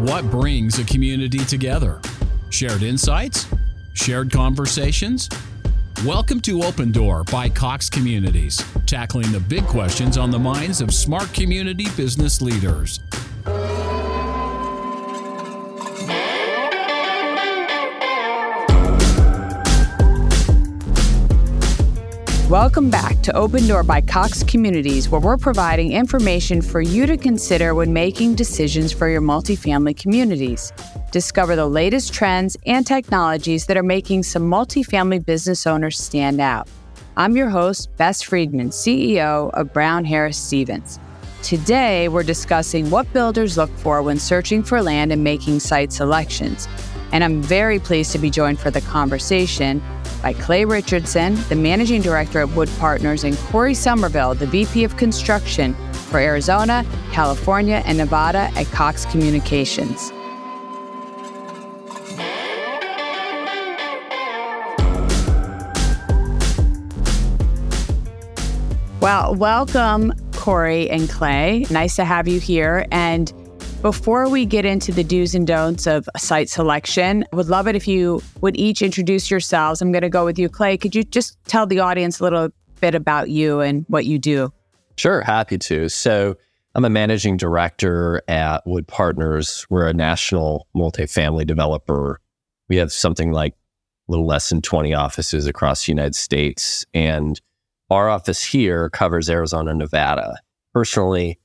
What brings a community together? Shared insights? Shared conversations? Welcome to Open Door by Cox Communities, tackling the big questions on the minds of smart community business leaders. Welcome back to Open Door by Cox Communities, where we're providing information for you to consider when making decisions for your multifamily communities. Discover the latest trends and technologies that are making some multifamily business owners stand out. I'm your host, Bess Freedman, CEO of Brown Harris Stevens. Today, we're discussing what builders look for when searching for land and making site selections. And I'm very pleased to be joined for the conversation by Clay Richardson, the Managing Director at Wood Partners, and Cory Somerville, the VP of Construction for Arizona, California, and Nevada at Cox Communications. Well, welcome, Cory and Clay. Nice to have you here. And before we get into the do's and don'ts of site selection, I would love it if you would each introduce yourselves. I'm going to go with you, Clay. Could you just tell the audience a little bit about you and what you do? Sure, happy to. So, I'm a managing director at Wood Partners. We're a national multifamily developer. We have something like a little less than 20 offices across the United States. And our office here covers Arizona, Nevada. Personally,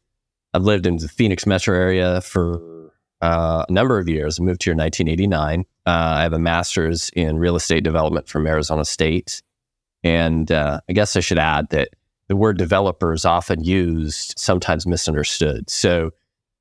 I've lived in the Phoenix metro area for uh, a number of years. I moved here in 1989. Uh, I have a master's in real estate development from Arizona State. And uh, I guess I should add that the word developer is often used, sometimes misunderstood. So,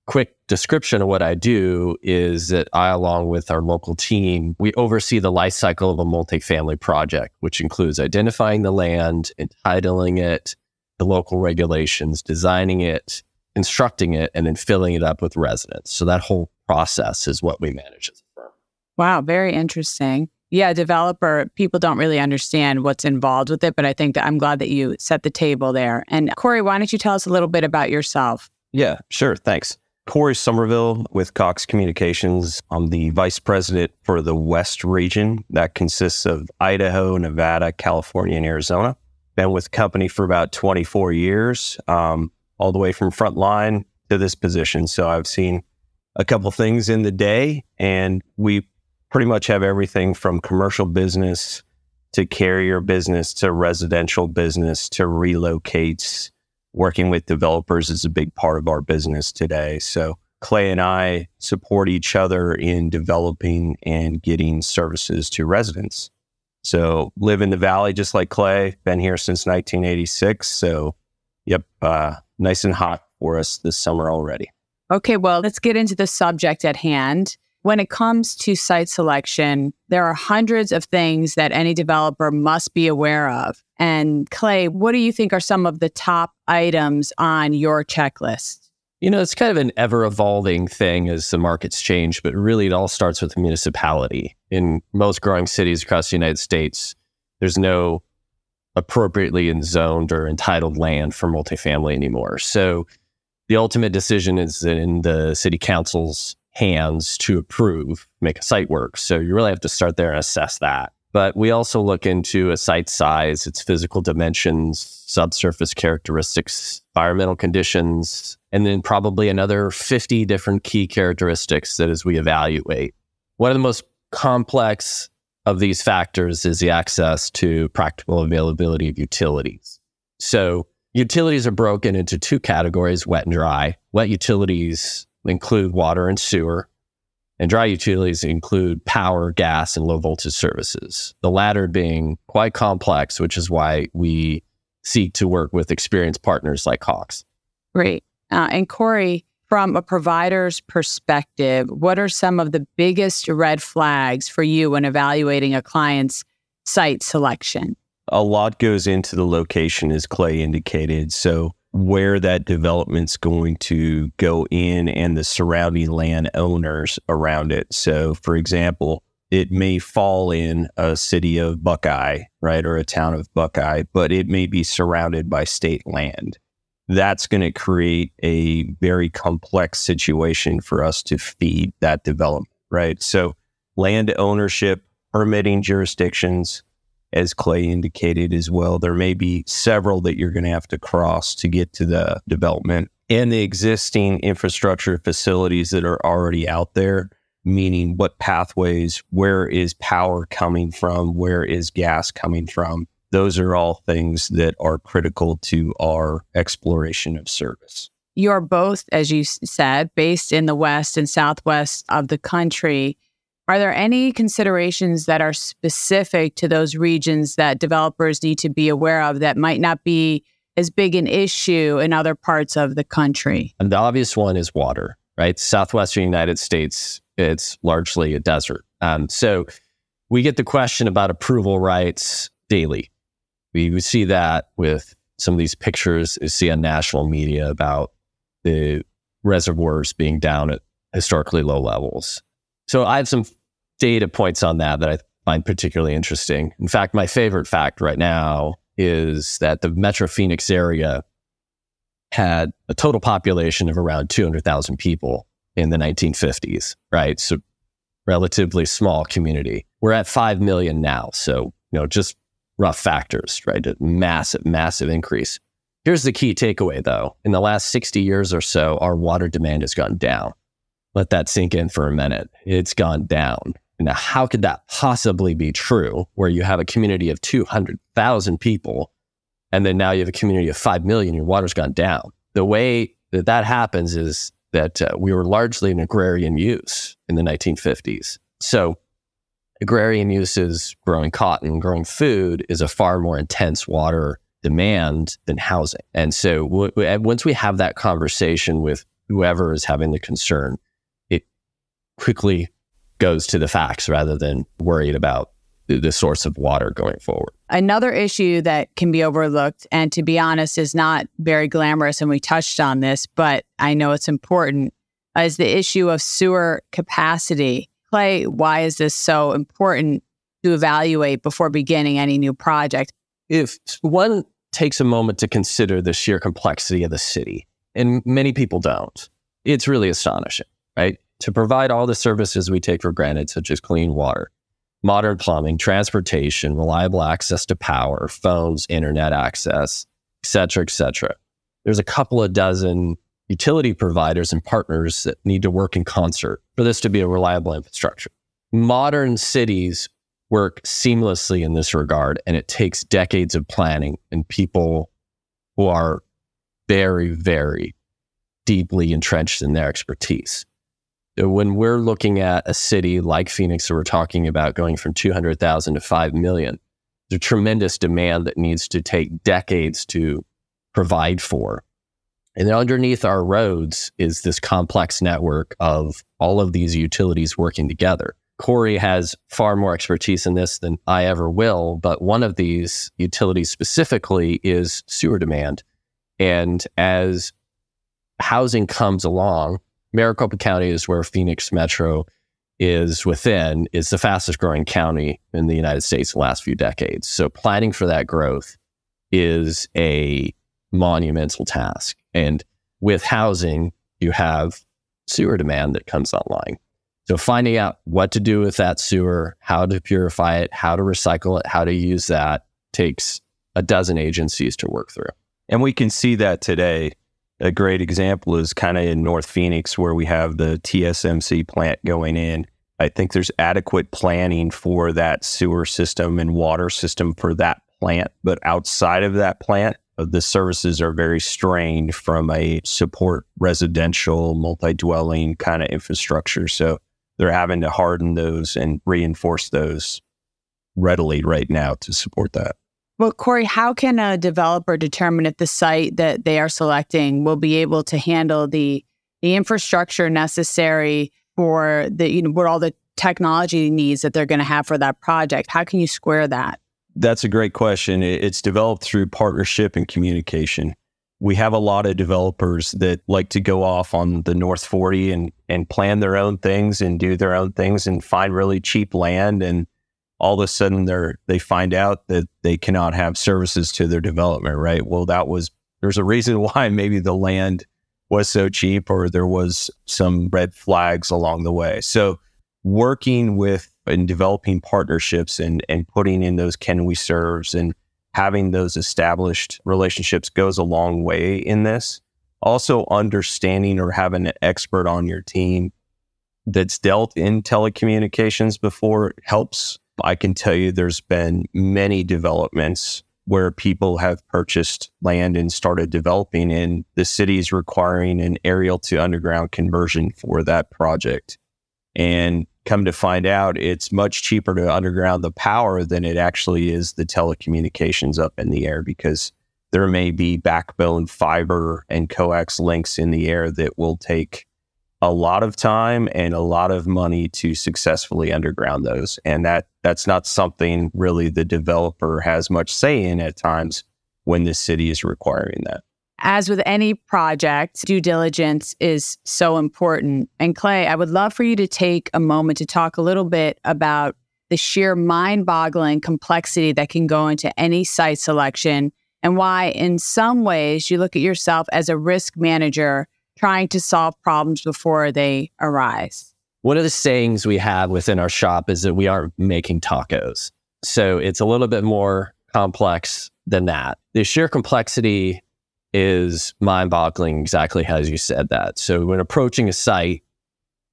quick description of what I do is that I, along with our local team, we oversee the life cycle of a multifamily project, which includes identifying the land, entitling it, the local regulations, designing it, constructing it and then filling it up with residents. So that whole process is what we manage as a firm. Wow, very interesting. Yeah, developer, people don't really understand what's involved with it, but I think that I'm glad that you set the table there. And Cory, why don't you tell us a little bit about yourself? Yeah, sure. Thanks. Cory Somerville with Cox Communications. I'm the vice president for the West region that consists of Idaho, Nevada, California, and Arizona. Been with company for about 24 years. Um, all the way from frontline to this position. So I've seen a couple things in the day, and we pretty much have everything from commercial business to carrier business to residential business to relocates. Working with developers is a big part of our business today. So Clay and I support each other in developing and getting services to residents. So live in the valley just like Clay, been here since 1986. So yep, uh, nice and hot for us this summer already. Okay, well, let's get into the subject at hand. When it comes to site selection, there are hundreds of things that any developer must be aware of. And Clay, what do you think are some of the top items on your checklist? You know, it's kind of an ever evolving thing as the markets change, but really it all starts with the municipality. In most growing cities across the United States, there's no appropriately in zoned or entitled land for multifamily anymore. So the ultimate decision is in the city council's hands to approve, make a site work. So you really have to start there and assess that. But we also look into a site size, its physical dimensions, subsurface characteristics, environmental conditions, and then probably another 50 different key characteristics that as we evaluate. One of the most complex of these factors is the access to practical availability of utilities. So, utilities are broken into two categories wet and dry. Wet utilities include water and sewer, and dry utilities include power, gas, and low voltage services. The latter being quite complex, which is why we seek to work with experienced partners like Cox. Great. Uh, and Cory, from a provider's perspective, what are some of the biggest red flags for you when evaluating a client's site selection? A lot goes into the location, as Clay indicated. So, where that development's going to go in and the surrounding land owners around it. So, for example, it may fall in a city of Buckeye, right, or a town of Buckeye, but it may be surrounded by state land. That's going to create a very complex situation for us to feed that development, right? So, land ownership, permitting jurisdictions, as Clay indicated as well, there may be several that you're going to have to cross to get to the development and the existing infrastructure facilities that are already out there meaning what pathways, where is power coming from, where is gas coming from. Those are all things that are critical to our exploration of service. You're both, as you said, based in the west and southwest of the country. Are there any considerations that are specific to those regions that developers need to be aware of that might not be as big an issue in other parts of the country? And the obvious one is water, right? Southwestern United States it's largely a desert. Um, so we get the question about approval rights daily. We, see that with some of these pictures you see on national media about the reservoirs being down at historically low levels. So I have some data points on that that I find particularly interesting. In fact, my favorite fact right now is that the Metro Phoenix area had a total population of around 200,000 people in the 1950s, right? So relatively small community. We're at 5 million now. So, you know, just rough factors, right? A massive, massive increase. Here's the key takeaway though. In the last 60 years or so, our water demand has gone down. Let that sink in for a minute. It's gone down. Now, how could that possibly be true where you have a community of 200,000 people and then now you have a community of 5 million, your water's gone down? The way that that happens is that uh, we were largely an agrarian use in the 1950s. So, agrarian uses, growing cotton, growing food is a far more intense water demand than housing. And so, w- once we have that conversation with whoever is having the concern, it quickly goes to the facts rather than worried about the source of water going forward. Another issue that can be overlooked, and to be honest, is not very glamorous, and we touched on this, but I know it's important, is the issue of sewer capacity. Clay, why is this so important to evaluate before beginning any new project? If one takes a moment to consider the sheer complexity of the city, and many people don't, it's really astonishing, right? To provide all the services we take for granted, such as clean water, modern plumbing, transportation, reliable access to power, phones, internet access, et cetera, et cetera. There's a couple of dozen utility providers and partners that need to work in concert for this to be a reliable infrastructure. Modern cities work seamlessly in this regard, and it takes decades of planning and people who are very, very deeply entrenched in their expertise when we're looking at a city like Phoenix, that we're talking about going from 200,000 to 5 million, there's a tremendous demand that needs to take decades to provide for. And then underneath our roads is this complex network of all of these utilities working together. Cory has far more expertise in this than I ever will, but one of these utilities specifically is sewer demand. And as housing comes along, Maricopa County is where Phoenix Metro is within, is the fastest growing county in the United States in the last few decades. So planning for that growth is a monumental task. And with housing, you have sewer demand that comes online. So finding out what to do with that sewer, how to purify it, how to recycle it, how to use that takes a dozen agencies to work through. And we can see that today a great example is kind of in North Phoenix where we have the TSMC plant going in. I think there's adequate planning for that sewer system and water system for that plant. But outside of that plant, the services are very strained from a support residential, multi dwelling kind of infrastructure. So they're having to harden those and reinforce those readily right now to support that. Well, Cory, how can a developer determine if the site that they are selecting will be able to handle the the infrastructure necessary for the you know what all the technology needs that they're going to have for that project? How can you square that? That's a great question. It's developed through partnership and communication. we have a lot of developers that like to go off on the North 40 and and plan their own things and do their own things and find really cheap land and all of a sudden they're they find out that they cannot have services to their development, right? Well, that was there's a reason why maybe the land was so cheap or there was some red flags along the way. So working with and developing partnerships and and putting in those can we serves and having those established relationships goes a long way in this. Also, understanding or having an expert on your team that's dealt in telecommunications before helps. I can tell you there's been many developments where people have purchased land and started developing, and the city is requiring an aerial to underground conversion for that project. And come to find out it's much cheaper to underground the power than it actually is the telecommunications up in the air because there may be backbone fiber and coax links in the air that will take a lot of time and a lot of money to successfully underground those. And that that's not something really the developer has much say in at times when the city is requiring that as with any project, due diligence is so important. And Clay, I would love for you to take a moment to talk a little bit about the sheer mind boggling complexity that can go into any site selection and why, in some ways, you look at yourself as a risk manager trying to solve problems before they arise. One of the sayings we have within our shop is that we aren't making tacos. So it's a little bit more complex than that. The sheer complexity is mind boggling exactly as you said that. So, when approaching a site,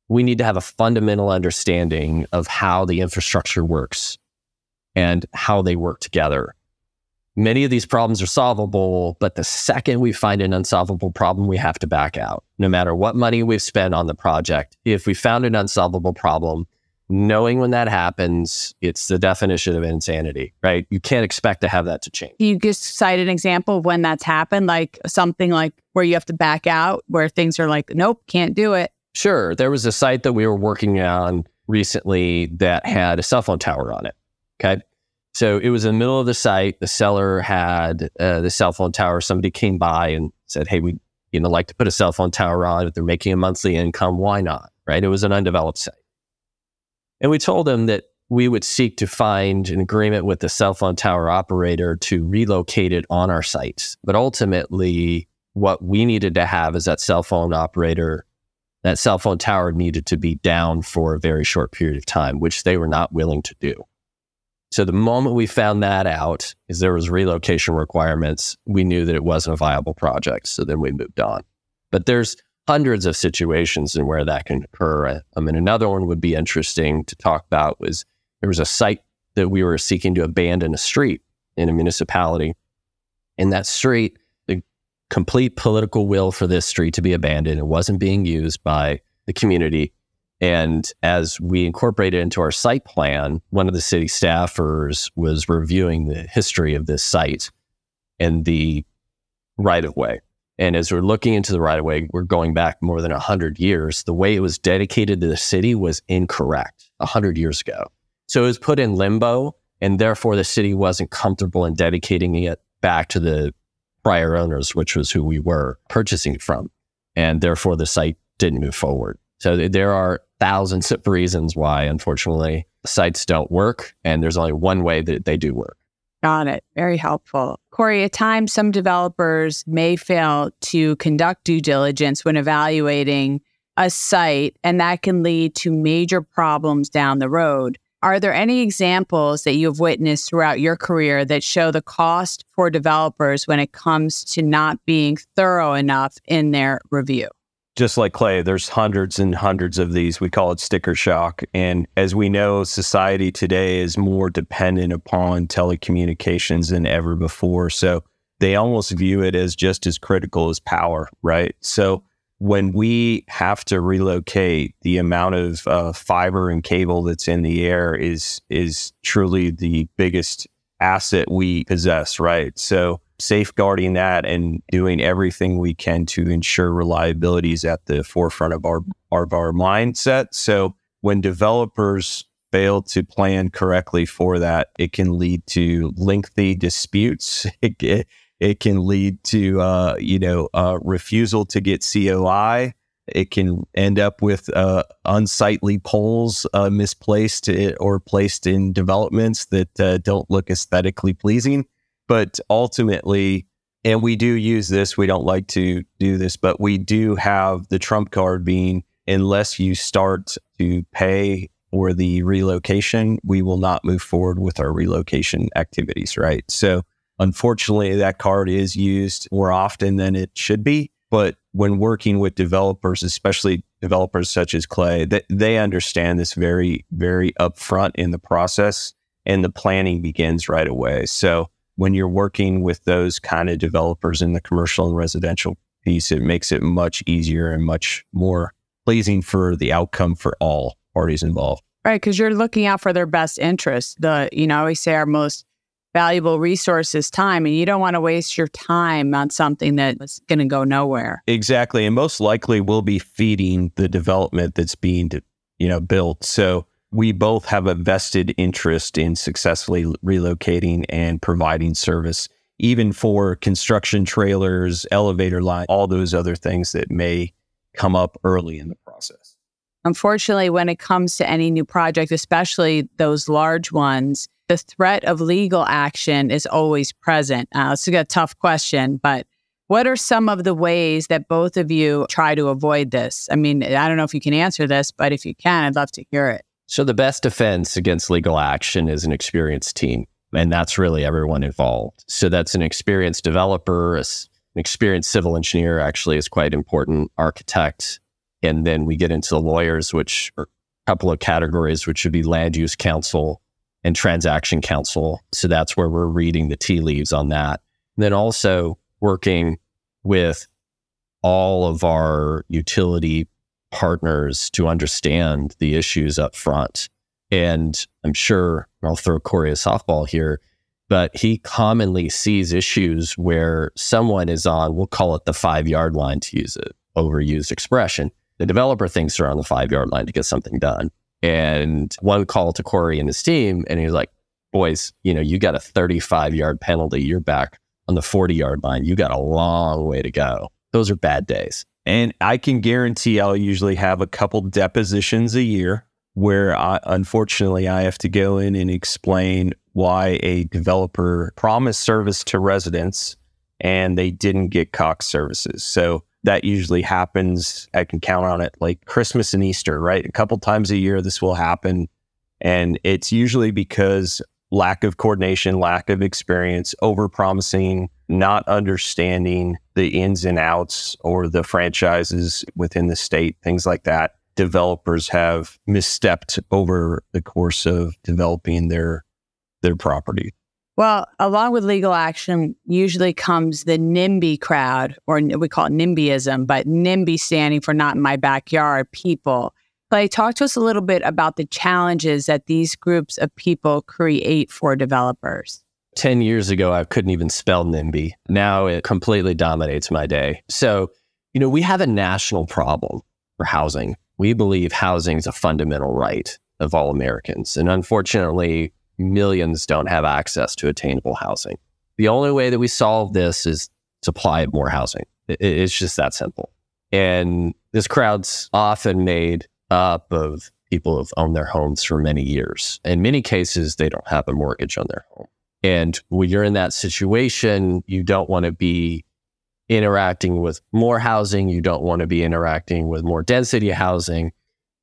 we need to have a fundamental understanding of how the infrastructure works and how they work together. Many of these problems are solvable, but the second we find an unsolvable problem, we have to back out. No matter what money we've spent on the project, if we found an unsolvable problem, knowing when that happens, it's the definition of insanity, right? You can't expect to have that to change. You just cite an example of when that's happened, like something like where you have to back out, where things are like, nope, can't do it. Sure. There was a site that we were working on recently that had a cell phone tower on it. Okay. So it was in the middle of the site. The seller had uh, the cell phone tower. Somebody came by and said, Hey, we you know like to put a cell phone tower on. If they're making a monthly income, why not? Right. It was an undeveloped site. And we told them that we would seek to find an agreement with the cell phone tower operator to relocate it on our sites. But ultimately, what we needed to have is that cell phone operator, that cell phone tower needed to be down for a very short period of time, which they were not willing to do. So the moment we found that out, is there was relocation requirements, we knew that it wasn't a viable project. So then we moved on. But there's hundreds of situations and where that can occur. I mean, another one would be interesting to talk about was there was a site that we were seeking to abandon a street in a municipality. In that street, the complete political will for this street to be abandoned, it wasn't being used by the community. And as we incorporated into our site plan, one of the city staffers was reviewing the history of this site and the right of way. And as we're looking into the right of way, we're going back more than 100 years. The way it was dedicated to the city was incorrect 100 years ago. So it was put in limbo, and therefore the city wasn't comfortable in dedicating it back to the prior owners, which was who we were purchasing from. And therefore the site didn't move forward. So there are thousands of reasons why, unfortunately, sites don't work. And there's only one way that they do work. Got it. Very helpful. Cory, at times some developers may fail to conduct due diligence when evaluating a site, and that can lead to major problems down the road. Are there any examples that you've witnessed throughout your career that show the cost for developers when it comes to not being thorough enough in their review? Just like clay, there's hundreds and hundreds of these. We call it sticker shock. And as we know, society today is more dependent upon telecommunications than ever before. So they almost view it as just as critical as power, right? So when we have to relocate, the amount of uh, fiber and cable that's in the air is is truly the biggest asset we possess, right? So safeguarding that and doing everything we can to ensure reliability is at the forefront of our, of our mindset. So when developers fail to plan correctly for that, it can lead to lengthy disputes. It, It can lead to, uh, you know, uh, refusal to get COI. It can end up with uh, unsightly poles uh, misplaced or placed in developments that uh, don't look aesthetically pleasing. But ultimately, and we do use this, we don't like to do this, but we do have the trump card being unless you start to pay for the relocation, we will not move forward with our relocation activities, right? So Unfortunately, that card is used more often than it should be. But when working with developers, especially developers such as Clay, they, they understand this very, very upfront in the process and the planning begins right away. So when you're working with those kind of developers in the commercial and residential piece, it makes it much easier and much more pleasing for the outcome for all parties involved. Right, because you're looking out for their best interest. The you know, I always say our most valuable resource is time and you don't want to waste your time on something that's going to go nowhere exactly and most likely we'll be feeding the development that's being you know built so we both have a vested interest in successfully relocating and providing service even for construction trailers elevator line all those other things that may come up early in the process unfortunately when it comes to any new project especially those large ones the threat of legal action is always present. Uh, it's a tough question, but what are some of the ways that both of you try to avoid this? I mean, I don't know if you can answer this, but if you can, I'd love to hear it. So, the best defense against legal action is an experienced team, and that's really everyone involved. So, that's an experienced developer, an experienced civil engineer, actually, is quite important, architect. And then we get into the lawyers, which are a couple of categories, which would be land use counsel, and transaction counsel. So that's where we're reading the tea leaves on that. And then also working with all of our utility partners to understand the issues up front. And I'm sure I'll throw Cory a softball here, but he commonly sees issues where someone is on, we'll call it the five yard line to use an overused expression. The developer thinks they're on the five yard line to get something done. And one call to Cory and his team, and he's like, boys, you know, you got a 35 yard penalty. You're back on the 40 yard line. You got a long way to go. Those are bad days. And I can guarantee I'll usually have a couple depositions a year where I, unfortunately I have to go in and explain why a developer promised service to residents and they didn't get Cox services. So that usually happens. I can count on it like Christmas and Easter, right? A couple times a year, this will happen. And it's usually because lack of coordination, lack of experience, over promising, not understanding the ins and outs or the franchises within the state, things like that. Developers have misstepped over the course of developing their their property. Well, along with legal action usually comes the NIMBY crowd, or we call it NIMBYism, but NIMBY standing for not in my backyard people. Clay, talk to us a little bit about the challenges that these groups of people create for developers. 10 years ago, I couldn't even spell NIMBY. Now it completely dominates my day. So, you know, we have a national problem for housing. We believe housing is a fundamental right of all Americans. And unfortunately, millions don't have access to attainable housing. The only way that we solve this is supply more housing. It's just that simple. And this crowd's often made up of people who've owned their homes for many years. In many cases, they don't have a mortgage on their home. And when you're in that situation, you don't want to be interacting with more housing. You don't want to be interacting with more density housing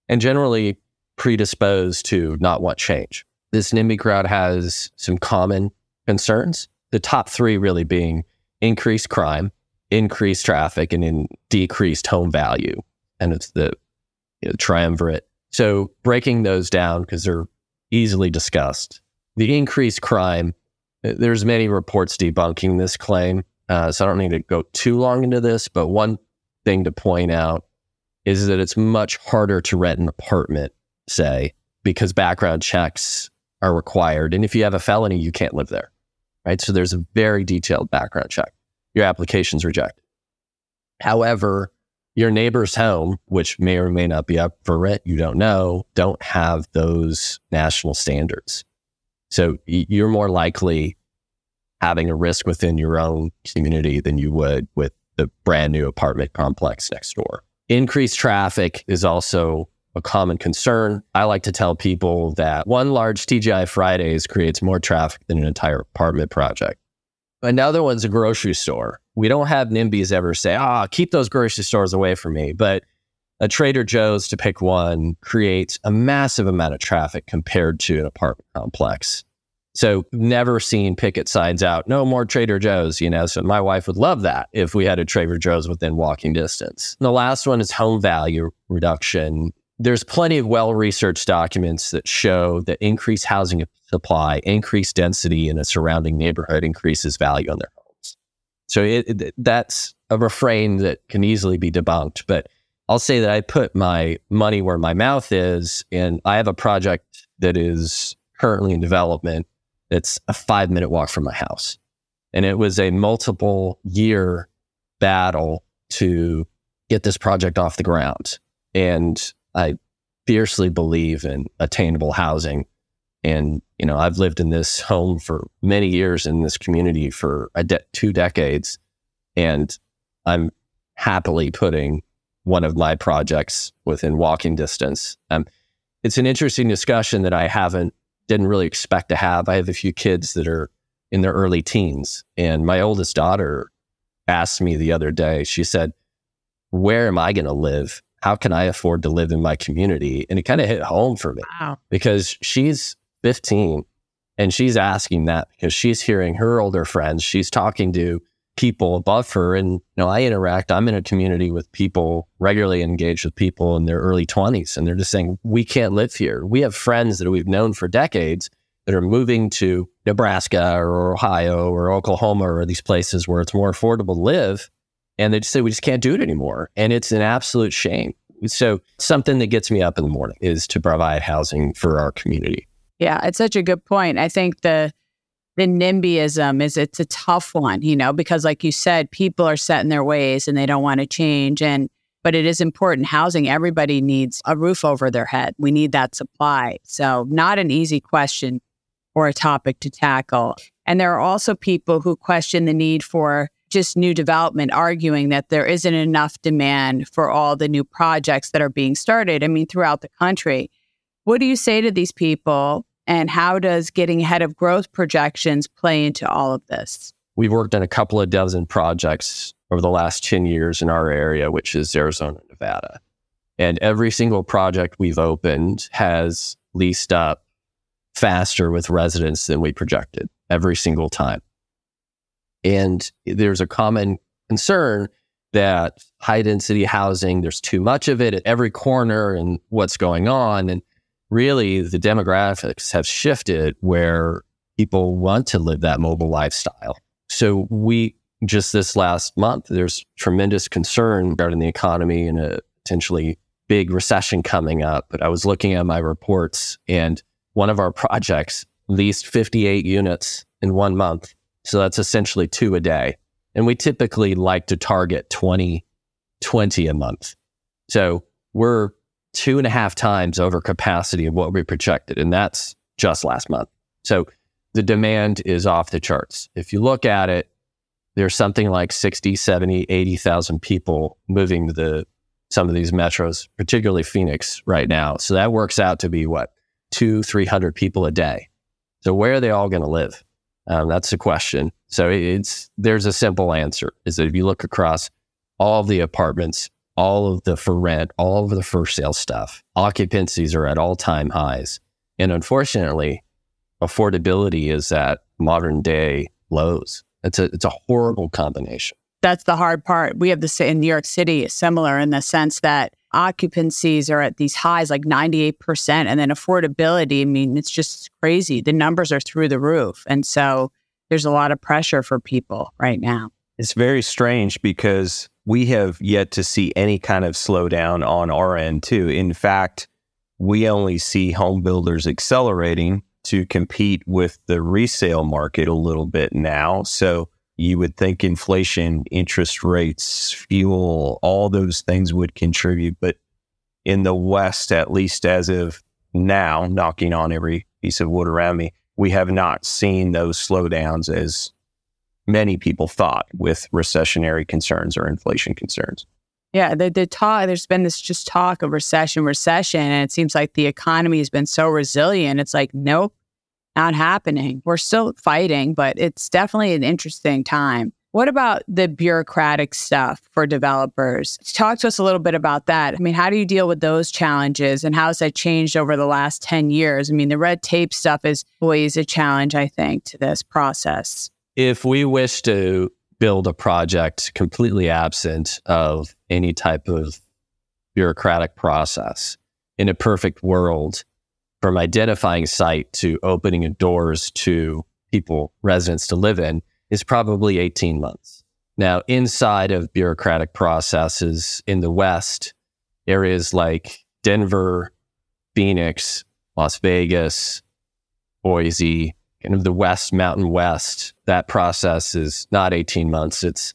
and generally predisposed to not want change this NIMBY crowd has some common concerns. The top three really being increased crime, increased traffic, and in decreased home value. And it's the you know, triumvirate. So breaking those down because they're easily discussed. The increased crime, uh, there's many reports debunking this claim. Uh, so I don't need to go too long into this, but one thing to point out is that it's much harder to rent an apartment, say, because background checks are required. And if you have a felony, you can't live there. Right. So there's a very detailed background check. Your application's rejected. However, your neighbor's home, which may or may not be up for rent, you don't know, don't have those national standards. So you're more likely having a risk within your own community than you would with the brand new apartment complex next door. Increased traffic is also a common concern. I like to tell people that one large TGI Fridays creates more traffic than an entire apartment project. Another one's a grocery store. We don't have NIMBYs ever say, ah, keep those grocery stores away from me. But a Trader Joe's, to pick one, creates a massive amount of traffic compared to an apartment complex. So never seen picket signs out, no more Trader Joe's, you know. So my wife would love that if we had a Trader Joe's within walking distance. And the last one is home value reduction. There's plenty of well researched documents that show that increased housing supply, increased density in a surrounding neighborhood increases value on their homes. So it, it, that's a refrain that can easily be debunked. But I'll say that I put my money where my mouth is, and I have a project that is currently in development it's a five minute walk from my house. And it was a multiple year battle to get this project off the ground. And I fiercely believe in attainable housing. And, you know, I've lived in this home for many years in this community for de- two decades. And I'm happily putting one of my projects within walking distance. Um, it's an interesting discussion that I haven't didn't really expect to have. I have a few kids that are in their early teens. And my oldest daughter asked me the other day, she said, Where am I going to live? How can I afford to live in my community? And it kind of hit home for me wow. because she's 15 and she's asking that because she's hearing her older friends, she's talking to people above her. And, you know, I interact, I'm in a community with people, regularly engaged with people in their early 20s. And they're just saying, we can't live here. We have friends that we've known for decades that are moving to Nebraska or Ohio or Oklahoma or these places where it's more affordable to live. And they just say, we just can't do it anymore. And it's an absolute shame. So, something that gets me up in the morning is to provide housing for our community. Yeah, it's such a good point. I think the the NIMBYism is it's a tough one, you know, because like you said, people are set in their ways and they don't want to change. And but it is important. Housing, everybody needs a roof over their head. We need that supply. So not an easy question or a topic to tackle. And there are also people who question the need for just new development, arguing that there isn't enough demand for all the new projects that are being started. I mean, throughout the country. What do you say to these people and how does getting ahead of growth projections play into all of this? We've worked on a couple of dozen projects over the last 10 years in our area, which is Arizona, Nevada. And every single project we've opened has leased up faster with residents than we projected every single time. And there's a common concern that high density housing, there's too much of it at every corner and what's going on. And really the demographics have shifted where people want to live that mobile lifestyle. So we just this last month, there's tremendous concern regarding the economy and a potentially big recession coming up. But I was looking at my reports and one of our projects leased 58 units in one month. So that's essentially two a day. And we typically like to target 20, 20 a month. So we're two and a half times over capacity of what we projected. And that's just last month. So the demand is off the charts. If you look at it, there's something like 60, 70, 80,000 people moving to the some of these metros, particularly Phoenix right now. So that works out to be what, two, 300 people a day. So where are they all going to live? Um, that's the question. So it's there's a simple answer: is that if you look across all the apartments all of the for rent, all of the for sale stuff. Occupancies are at all time highs. And unfortunately, affordability is at modern day lows. It's a, it's a horrible combination. That's the hard part. We have this in New York City, similar in the sense that occupancies are at these highs, like 98%. And then affordability, I mean, it's just crazy. The numbers are through the roof. And so there's a lot of pressure for people right now. It's very strange because we have yet to see any kind of slowdown on our end, too. In fact, we only see home builders accelerating to compete with the resale market a little bit now. So you would think inflation, interest rates, fuel, all those things would contribute. But in the West, at least as of now, knocking on every piece of wood around me, we have not seen those slowdowns as many people thought with recessionary concerns or inflation concerns. Yeah, the, the talk, there's been this just talk of recession, recession, and it seems like the economy has been so resilient. It's like, nope, not happening. We're still fighting, but it's definitely an interesting time. What about the bureaucratic stuff for developers? Talk to us a little bit about that. I mean, how do you deal with those challenges and how has that changed over the last 10 years? I mean, the red tape stuff is always a challenge, I think, to this process. If we wish to build a project completely absent of any type of bureaucratic process, in a perfect world, from identifying site to opening doors to people, residents to live in, is probably 18 months. Now, inside of bureaucratic processes in the West, areas like Denver, Phoenix, Las Vegas, Boise, kind of the West, Mountain West, that process is not 18 months, it's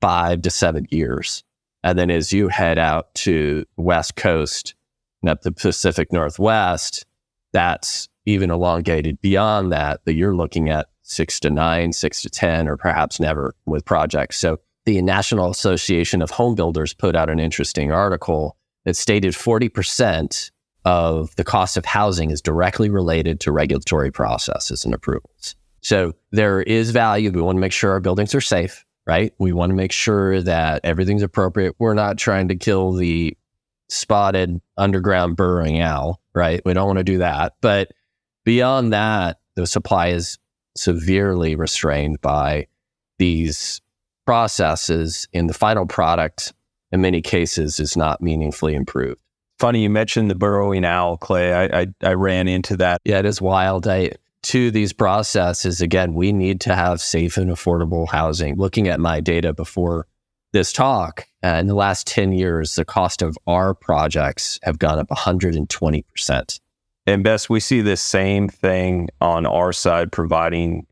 five to seven years. And then as you head out to West Coast and the Pacific Northwest, that's even elongated beyond that, that you're looking at six to nine, six to 10, or perhaps never with projects. So the National Association of Home Builders put out an interesting article that stated 40% of the cost of housing is directly related to regulatory processes and approvals. So there is value. We want to make sure our buildings are safe, right? We want to make sure that everything's appropriate. We're not trying to kill the spotted underground burrowing owl, right? We don't want to do that. But beyond that, the supply is severely restrained by these processes in the final product in many cases is not meaningfully improved. Funny you mentioned the burrowing owl clay. I, I, I ran into that. Yeah it is wild. I, to these processes again we need to have safe and affordable housing. Looking at my data before this talk uh, in the last 10 years the cost of our projects have gone up 120% and Bess, we see this same thing on our side, providing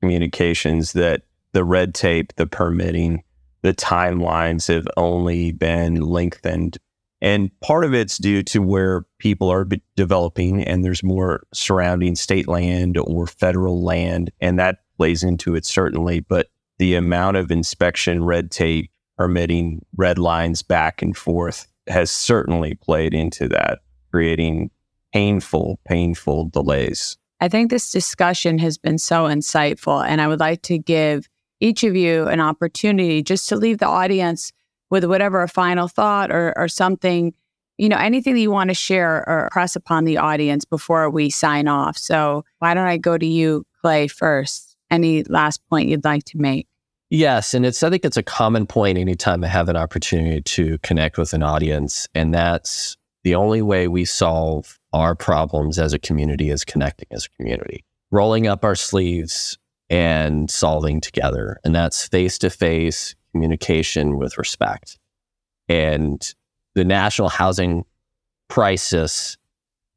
communications that the red tape, the permitting, the timelines have only been lengthened. And part of it's due to where people are developing and there's more surrounding state land or federal land, and that plays into it certainly. But the amount of inspection, red tape, permitting, red lines back and forth has certainly played into that, creating painful, painful delays. I think this discussion has been so insightful, and I would like to give each of you an opportunity just to leave the audience with whatever a final thought or, or something, you know, anything that you want to share or press upon the audience before we sign off. So, why don't I go to you, Clay, first? Any last point you'd like to make? Yes, and it's I think it's a common point anytime I have an opportunity to connect with an audience, and that's the only way we solve our problems as a community is connecting as a community, rolling up our sleeves and solving together. And that's face to face communication with respect. And the national housing crisis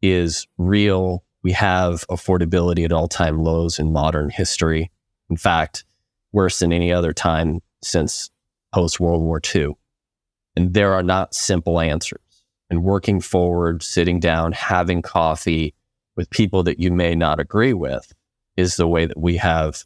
is real. We have affordability at all time lows in modern history. In fact, worse than any other time since post World War II. And there are not simple answers and working forward, sitting down, having coffee with people that you may not agree with is the way that we have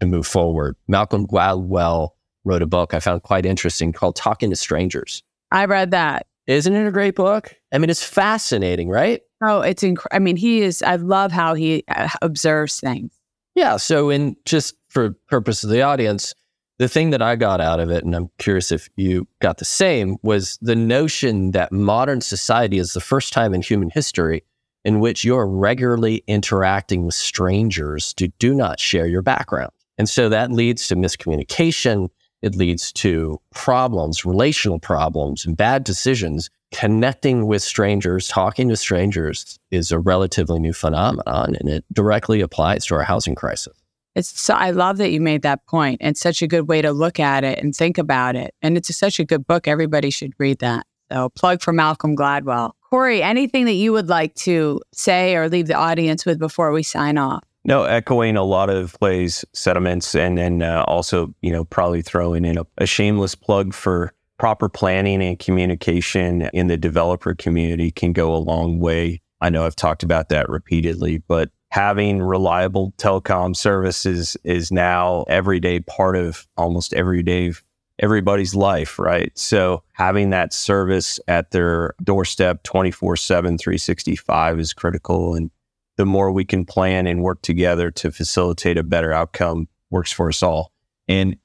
to move forward. Malcolm Gladwell wrote a book I found quite interesting called Talking to Strangers. I read that. Isn't it a great book? I mean, it's fascinating, right? Oh, it's inc- I mean, he is. I love how he uh, observes things. Yeah. So, in just for purpose of the audience, the thing that I got out of it, and I'm curious if you got the same, was the notion that modern society is the first time in human history in which you're regularly interacting with strangers who do not share your background. And so that leads to miscommunication. It leads to problems, relational problems, and bad decisions. Connecting with strangers, talking to strangers is a relatively new phenomenon, and it directly applies to our housing crisis. It's so, I love that you made that point. It's such a good way to look at it and think about it. And it's a, such a good book. Everybody should read that. So, plug for Malcolm Gladwell. Cory, anything that you would like to say or leave the audience with before we sign off? No, echoing a lot of Clay's sentiments, and then uh, also, you know, probably throwing in a, a shameless plug for proper planning and communication in the developer community can go a long way. I know I've talked about that repeatedly, but having reliable telecom services is now everyday part of almost everyday everybody's life, right? So having that service at their doorstep 24 7, 365 is critical. And the more we can plan and work together to facilitate a better outcome works for us all. And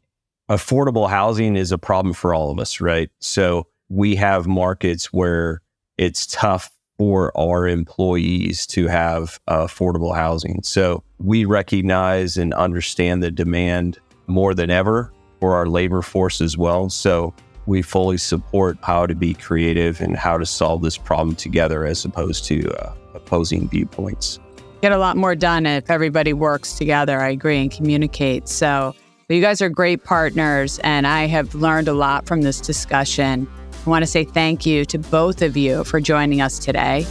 affordable housing is a problem for all of us, right? So we have markets where it's tough for our employees to have affordable housing. So we recognize and understand the demand more than ever for our labor force as well. So we fully support how to be creative and how to solve this problem together as opposed to uh, opposing viewpoints. Get a lot more done if everybody works together. I agree and communicates. So you guys are great partners, and I have learned a lot from this discussion. I want to say thank you to both of you for joining us today.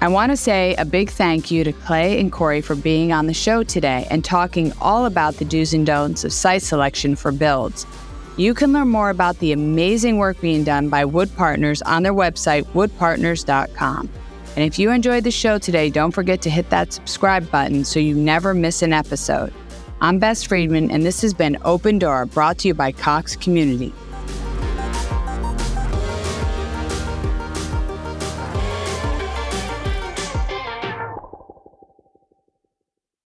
I want to say a big thank you to Clay and Cory for being on the show today and talking all about the do's and don'ts of site selection for builds. You can learn more about the amazing work being done by Wood Partners on their website, woodpartners.com. And if you enjoyed the show today, don't forget to hit that subscribe button so you never miss an episode. I'm Bess Freedman, and this has been Open Door brought to you by Cox Community.